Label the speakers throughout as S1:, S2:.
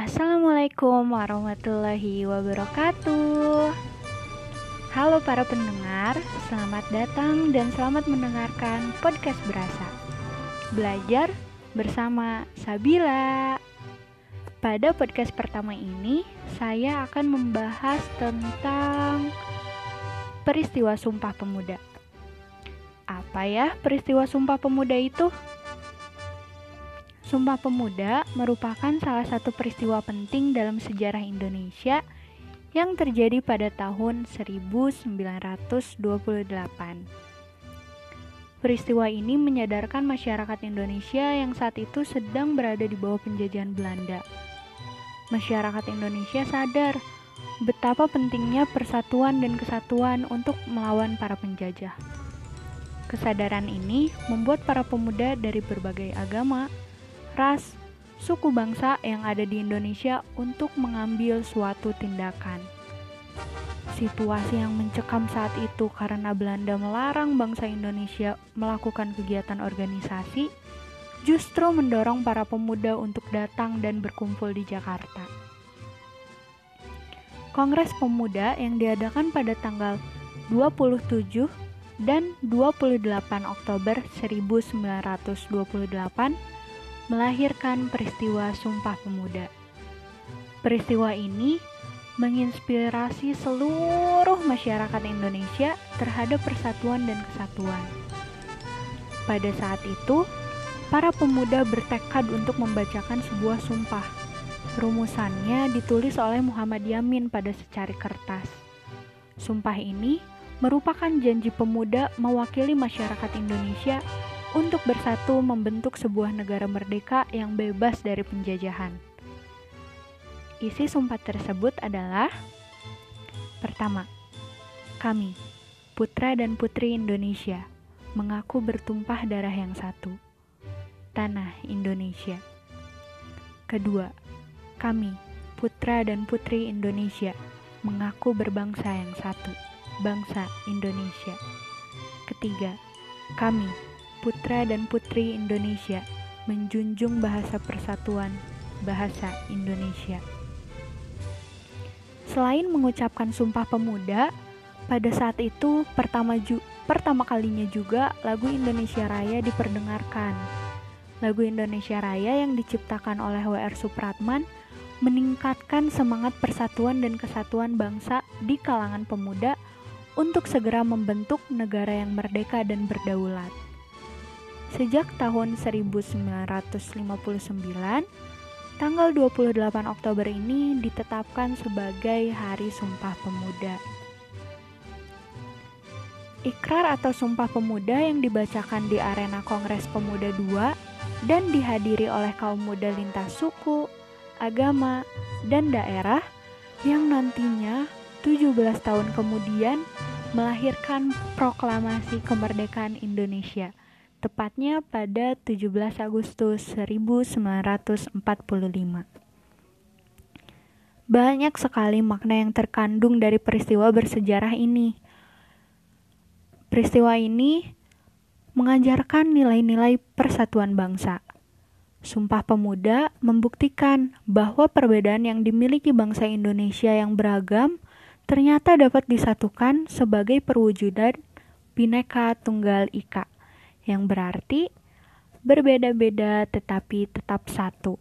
S1: Assalamualaikum warahmatullahi wabarakatuh. Halo para pendengar, selamat datang dan selamat mendengarkan podcast Berasa. Belajar bersama Sabila. Pada podcast pertama ini, saya akan membahas tentang peristiwa Sumpah Pemuda. Apa ya peristiwa Sumpah Pemuda itu? Sumpah Pemuda merupakan salah satu peristiwa penting dalam sejarah Indonesia yang terjadi pada tahun 1928. Peristiwa ini menyadarkan masyarakat Indonesia yang saat itu sedang berada di bawah penjajahan Belanda. Masyarakat Indonesia sadar betapa pentingnya persatuan dan kesatuan untuk melawan para penjajah. Kesadaran ini membuat para pemuda dari berbagai agama, ras, suku bangsa yang ada di Indonesia untuk mengambil suatu tindakan. Situasi yang mencekam saat itu karena Belanda melarang bangsa Indonesia melakukan kegiatan organisasi justru mendorong para pemuda untuk datang dan berkumpul di Jakarta. Kongres Pemuda yang diadakan pada tanggal 27 dan 28 Oktober 1928 melahirkan peristiwa Sumpah Pemuda. Peristiwa ini menginspirasi seluruh masyarakat Indonesia terhadap persatuan dan kesatuan. Pada saat itu, para pemuda bertekad untuk membacakan sebuah sumpah. Rumusannya ditulis oleh Muhammad Yamin pada secari kertas. Sumpah ini merupakan janji pemuda mewakili masyarakat Indonesia untuk bersatu membentuk sebuah negara merdeka yang bebas dari penjajahan. Isi sumpah tersebut adalah pertama, kami, putra dan putri Indonesia, mengaku bertumpah darah yang satu, tanah Indonesia. Kedua, kami, putra dan putri Indonesia, mengaku berbangsa yang satu, bangsa Indonesia. Ketiga, kami, putra dan putri Indonesia menjunjung bahasa persatuan, bahasa Indonesia. Selain mengucapkan Sumpah Pemuda, pada saat itu pertama ju pertama kalinya juga lagu Indonesia Raya diperdengarkan. Lagu Indonesia Raya yang diciptakan oleh W.R. Supratman meningkatkan semangat persatuan dan kesatuan bangsa di kalangan pemuda untuk segera membentuk negara yang merdeka dan berdaulat. Sejak tahun 1959, tanggal 28 Oktober ini ditetapkan sebagai Hari Sumpah Pemuda. Ikrar atau Sumpah Pemuda yang dibacakan di arena Kongres Pemuda II dan dihadiri oleh kaum muda lintas suku, agama, dan daerah yang nantinya 17 tahun kemudian melahirkan proklamasi kemerdekaan Indonesia tepatnya pada 17 Agustus 1945. Banyak sekali makna yang terkandung dari peristiwa bersejarah ini. Peristiwa ini mengajarkan nilai-nilai persatuan bangsa. Sumpah Pemuda membuktikan bahwa perbedaan yang dimiliki bangsa Indonesia yang beragam ternyata dapat disatukan sebagai perwujudan Bhinneka Tunggal Ika yang berarti berbeda-beda tetapi tetap satu.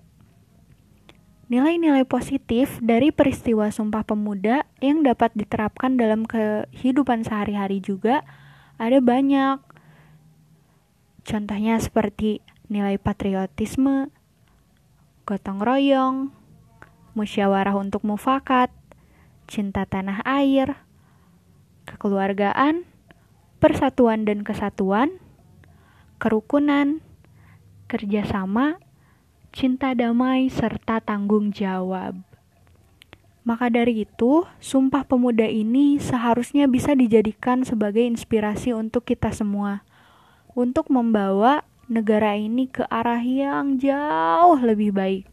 S1: Nilai-nilai positif dari peristiwa Sumpah Pemuda yang dapat diterapkan dalam kehidupan sehari-hari juga ada banyak. Contohnya seperti nilai patriotisme, gotong royong, musyawarah untuk mufakat, cinta tanah air, kekeluargaan, persatuan dan kesatuan, kerukunan, kerjasama, cinta damai, serta tanggung jawab. Maka dari itu, Sumpah Pemuda ini seharusnya bisa dijadikan sebagai inspirasi untuk kita semua, untuk membawa negara ini ke arah yang jauh lebih baik.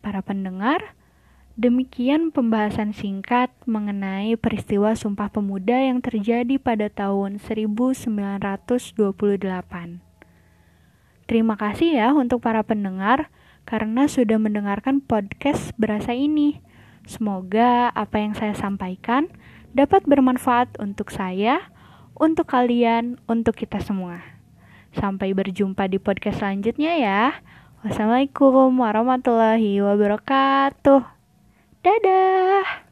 S1: Para pendengar, Demikian pembahasan singkat mengenai peristiwa Sumpah Pemuda yang terjadi pada tahun 1928. Terima kasih ya untuk para pendengar. karena sudah mendengarkan podcast berasa ini. Semoga apa yang saya sampaikan dapat bermanfaat untuk saya, untuk kalian, untuk kita semua. Sampai berjumpa di podcast selanjutnya ya. Wassalamualaikum warahmatullahi wabarakatuh. Dadah.